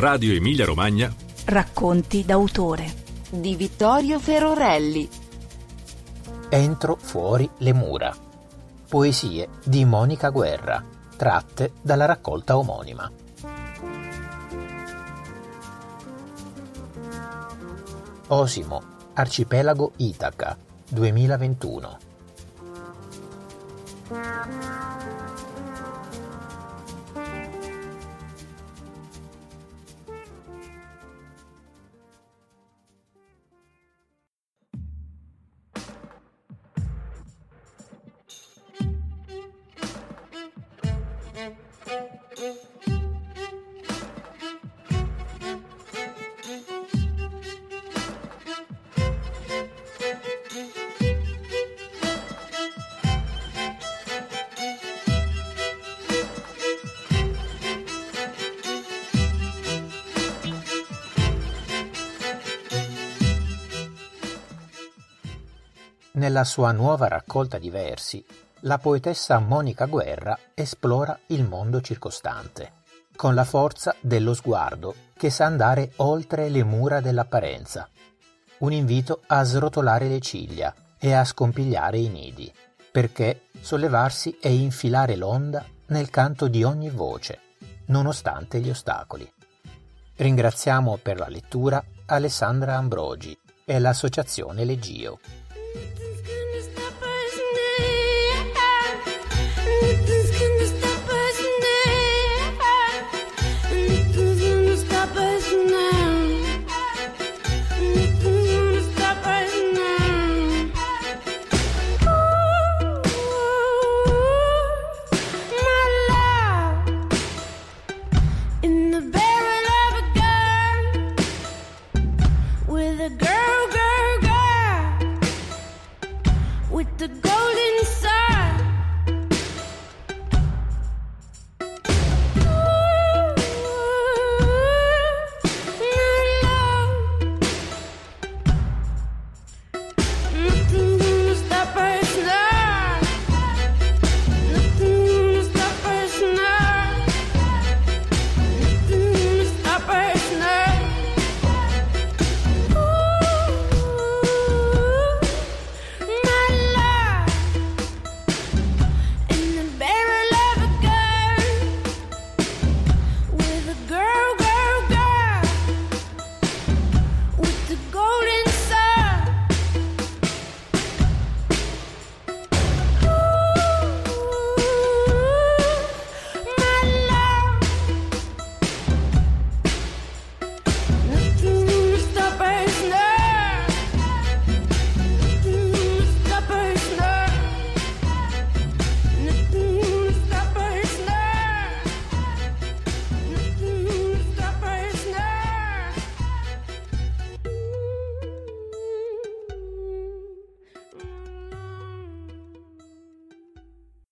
Radio Emilia Romagna. Racconti d'autore di Vittorio Ferorelli. Entro fuori le mura. Poesie di Monica Guerra, tratte dalla raccolta omonima. Osimo, Arcipelago Itaca, 2021. Nella sua nuova raccolta di versi, la poetessa Monica Guerra esplora il mondo circostante, con la forza dello sguardo che sa andare oltre le mura dell'apparenza. Un invito a srotolare le ciglia e a scompigliare i nidi, perché sollevarsi e infilare l'onda nel canto di ogni voce, nonostante gli ostacoli. Ringraziamo per la lettura Alessandra Ambrogi e l'Associazione golden sun.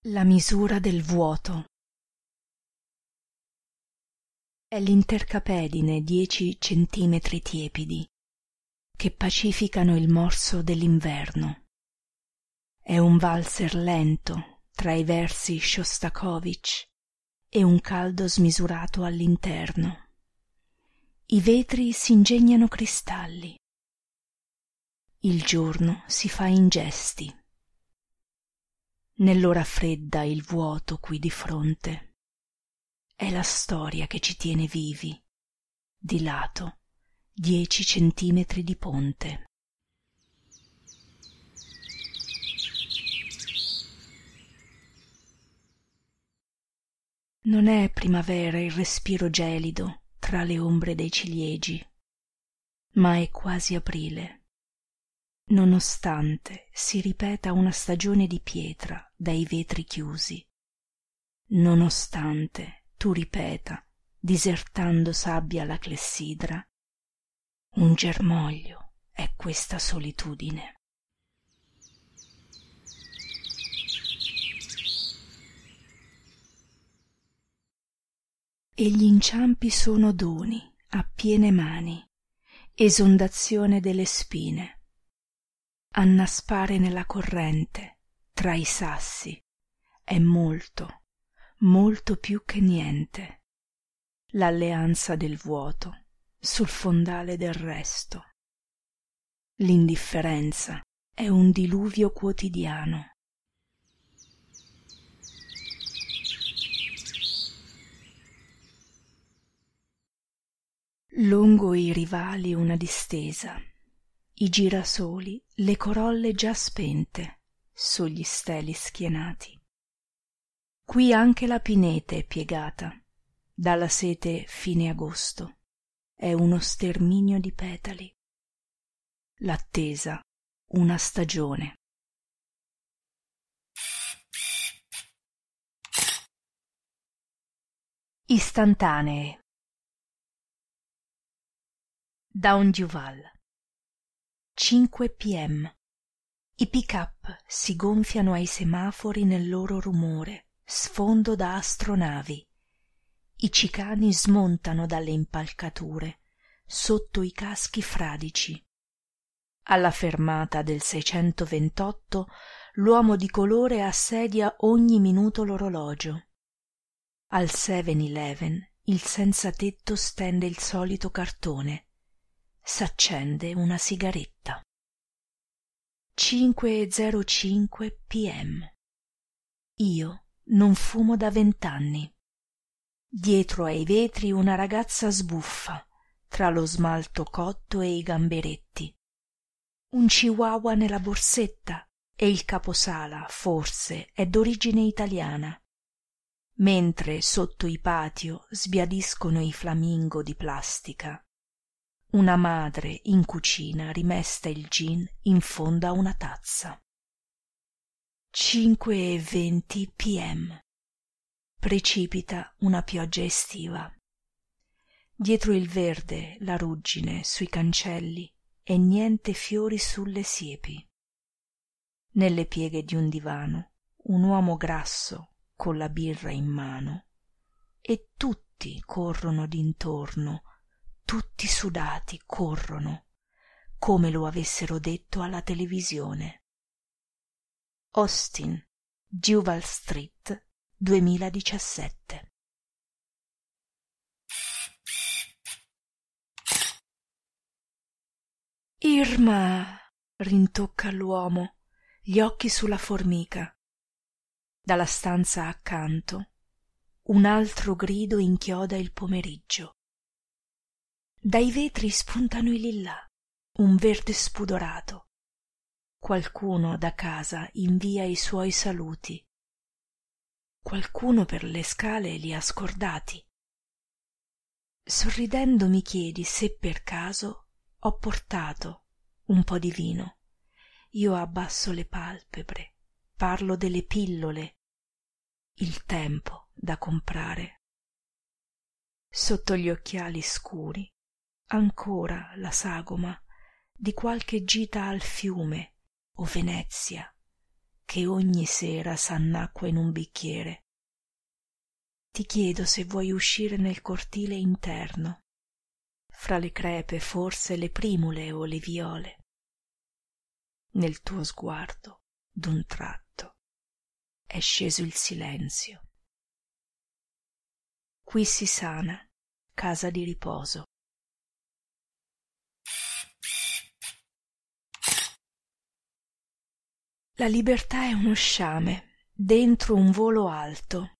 La misura del vuoto è l'intercapedine dieci centimetri tiepidi che pacificano il morso dell'inverno. È un valzer lento tra i versi Shostakovich e un caldo smisurato all'interno. I vetri s'ingegnano cristalli. Il giorno si fa in gesti nell'ora fredda il vuoto qui di fronte. È la storia che ci tiene vivi. Di lato dieci centimetri di ponte. Non è primavera il respiro gelido tra le ombre dei ciliegi ma è quasi aprile nonostante si ripeta una stagione di pietra dai vetri chiusi. Nonostante tu ripeta disertando sabbia la clessidra un germoglio è questa solitudine. E gli inciampi sono doni a piene mani esondazione delle spine annaspare nella corrente tra i sassi è molto molto più che niente l'alleanza del vuoto sul fondale del resto. L'indifferenza è un diluvio quotidiano. Lungo i rivali una distesa, i girasoli, le corolle già spente, sugli steli schienati. Qui anche la pinete è piegata, dalla sete fine agosto, è uno sterminio di petali. L'attesa, una stagione. Istantanee Down Duval 5 pm I pick-up si gonfiano ai semafori nel loro rumore, sfondo da astronavi. I cicani smontano dalle impalcature, sotto i caschi fradici. Alla fermata del 628 l'uomo di colore assedia ogni minuto l'orologio. Al 7-Eleven il senza tetto stende il solito cartone s'accende una sigaretta. 5.05 pm. Io non fumo da vent'anni. Dietro ai vetri una ragazza sbuffa, tra lo smalto cotto e i gamberetti. Un chihuahua nella borsetta e il caposala, forse, è d'origine italiana. Mentre sotto i patio sbiadiscono i flamingo di plastica una madre in cucina rimesta il gin in fondo a una tazza. Cinque e venti pm. Precipita una pioggia estiva. Dietro il verde la ruggine sui cancelli e niente fiori sulle siepi. Nelle pieghe di un divano un uomo grasso con la birra in mano e tutti corrono d'intorno tutti sudati corrono come lo avessero detto alla televisione. Austin Duval Street 2017 Irma rintocca l'uomo gli occhi sulla formica. Dalla stanza accanto un altro grido inchioda il pomeriggio dai vetri spuntano i lillà un verde spudorato. Qualcuno da casa invia i suoi saluti. Qualcuno per le scale li ha scordati. Sorridendo mi chiedi se per caso ho portato un po di vino. Io abbasso le palpebre parlo delle pillole. Il tempo da comprare. Sotto gli occhiali scuri ancora la sagoma di qualche gita al fiume o venezia che ogni sera s'annacqua in un bicchiere. Ti chiedo se vuoi uscire nel cortile interno fra le crepe forse le primule o le viole nel tuo sguardo d'un tratto è sceso il silenzio. Qui si sana casa di riposo La libertà è uno sciame dentro un volo alto,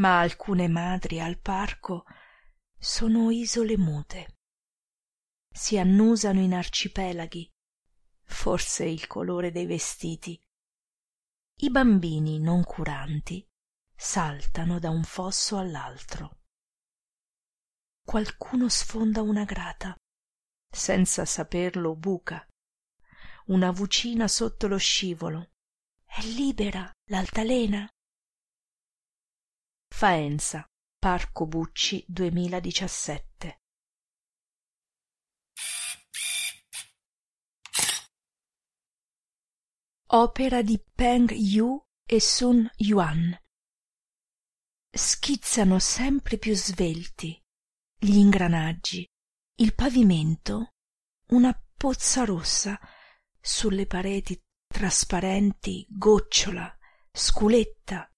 ma alcune madri al parco sono isole mute. Si annusano in arcipelaghi, forse il colore dei vestiti. I bambini non curanti saltano da un fosso all'altro. Qualcuno sfonda una grata, senza saperlo buca una vocina sotto lo scivolo. È libera l'altalena. Faenza parco bucci 2017 opera di peng yu e sun yuan. Schizzano sempre più svelti gli ingranaggi il pavimento una pozza rossa sulle pareti trasparenti gocciola sculetta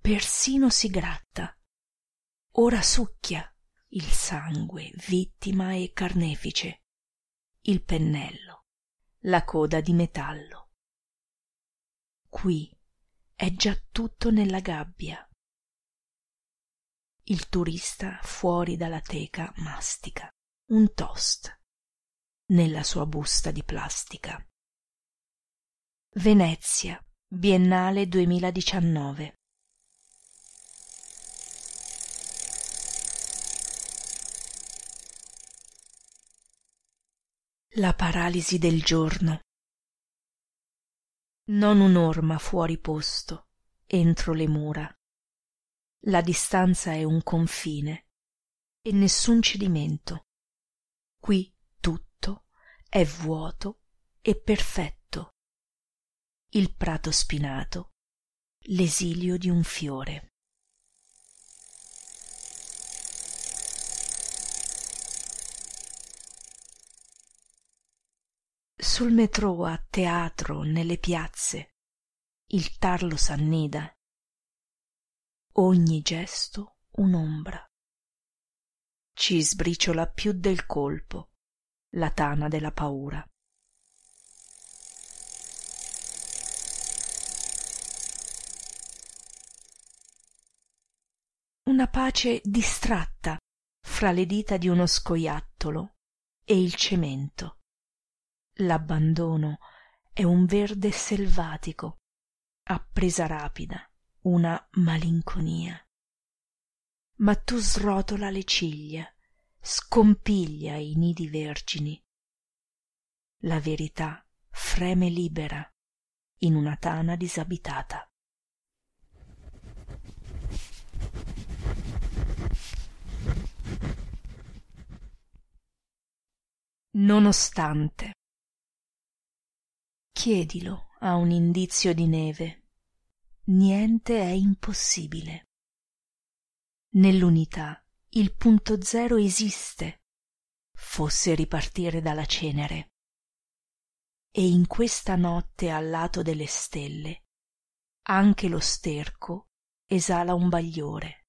persino si gratta ora succhia il sangue vittima e carnefice, il pennello, la coda di metallo. Qui è già tutto nella gabbia. Il turista fuori dalla teca mastica un toast nella sua busta di plastica. Venezia, Biennale 2019 La paralisi del giorno. Non un'orma fuori posto, entro le mura. La distanza è un confine e nessun cedimento. Qui è vuoto e perfetto. Il prato spinato, l'esilio di un fiore. sul metro a teatro nelle piazze il tarlo s'annida ogni gesto un'ombra ci sbriciola più del colpo la tana della paura. Una pace distratta fra le dita di uno scoiattolo e il cemento. L'abbandono è un verde selvatico a presa rapida una malinconia. Ma tu srotola le ciglia scompiglia i nidi vergini. La verità freme libera in una tana disabitata. Nonostante chiedilo a un indizio di neve. Niente è impossibile. Nell'unità il punto zero esiste fosse ripartire dalla cenere. E in questa notte al lato delle stelle anche lo sterco esala un bagliore.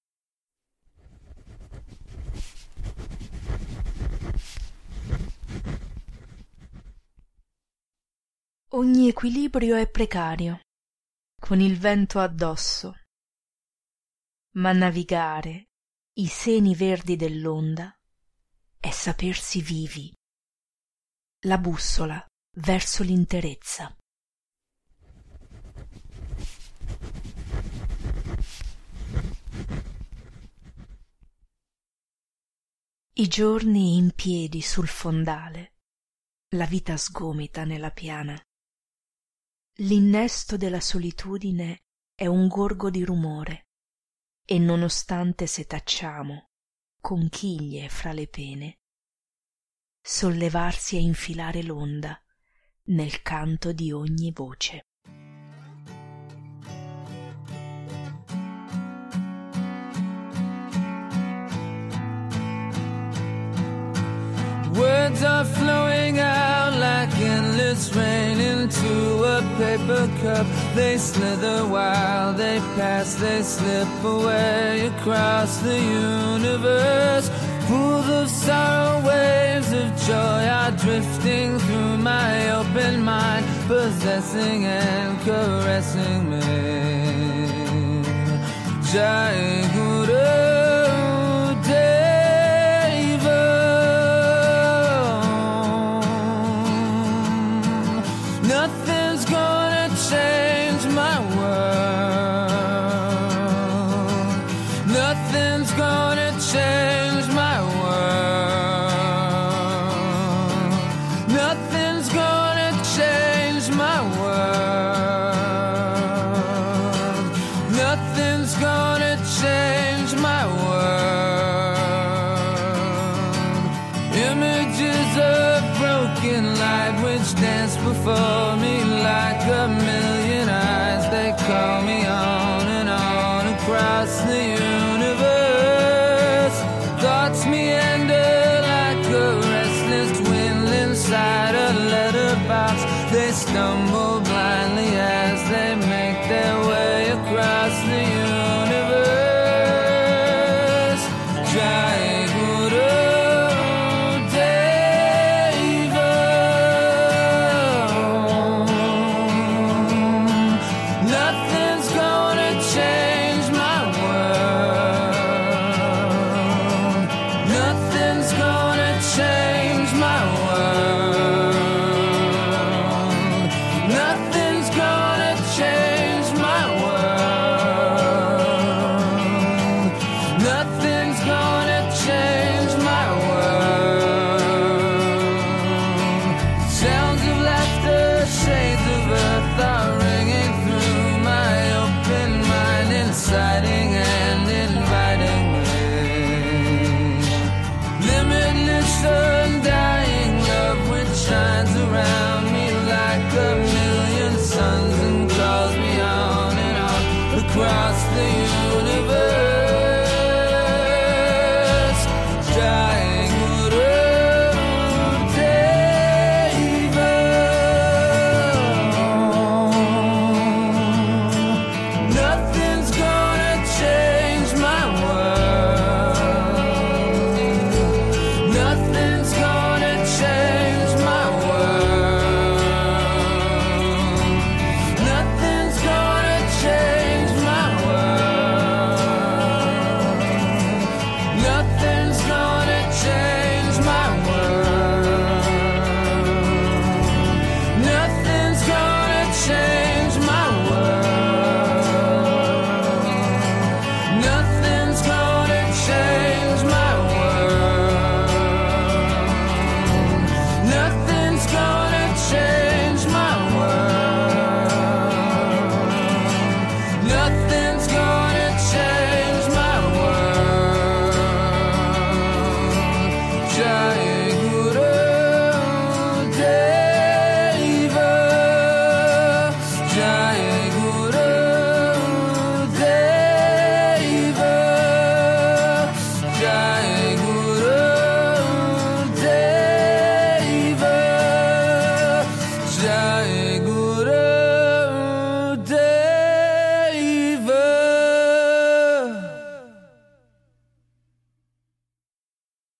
Ogni equilibrio è precario con il vento addosso. Ma navigare i seni verdi dell'onda è sapersi vivi. La bussola verso l'interezza. I giorni in piedi sul fondale la vita sgomita nella piana. L'innesto della solitudine è un gorgo di rumore e nonostante setacciamo conchiglie fra le pene sollevarsi e infilare l'onda nel canto di ogni voce. Words are flowing out endless rain into a paper cup. They slither while they pass, they slip away across the universe. Pools of sorrow, waves of joy are drifting through my open mind, possessing and caressing me. Jai Guru. Gonna change my world.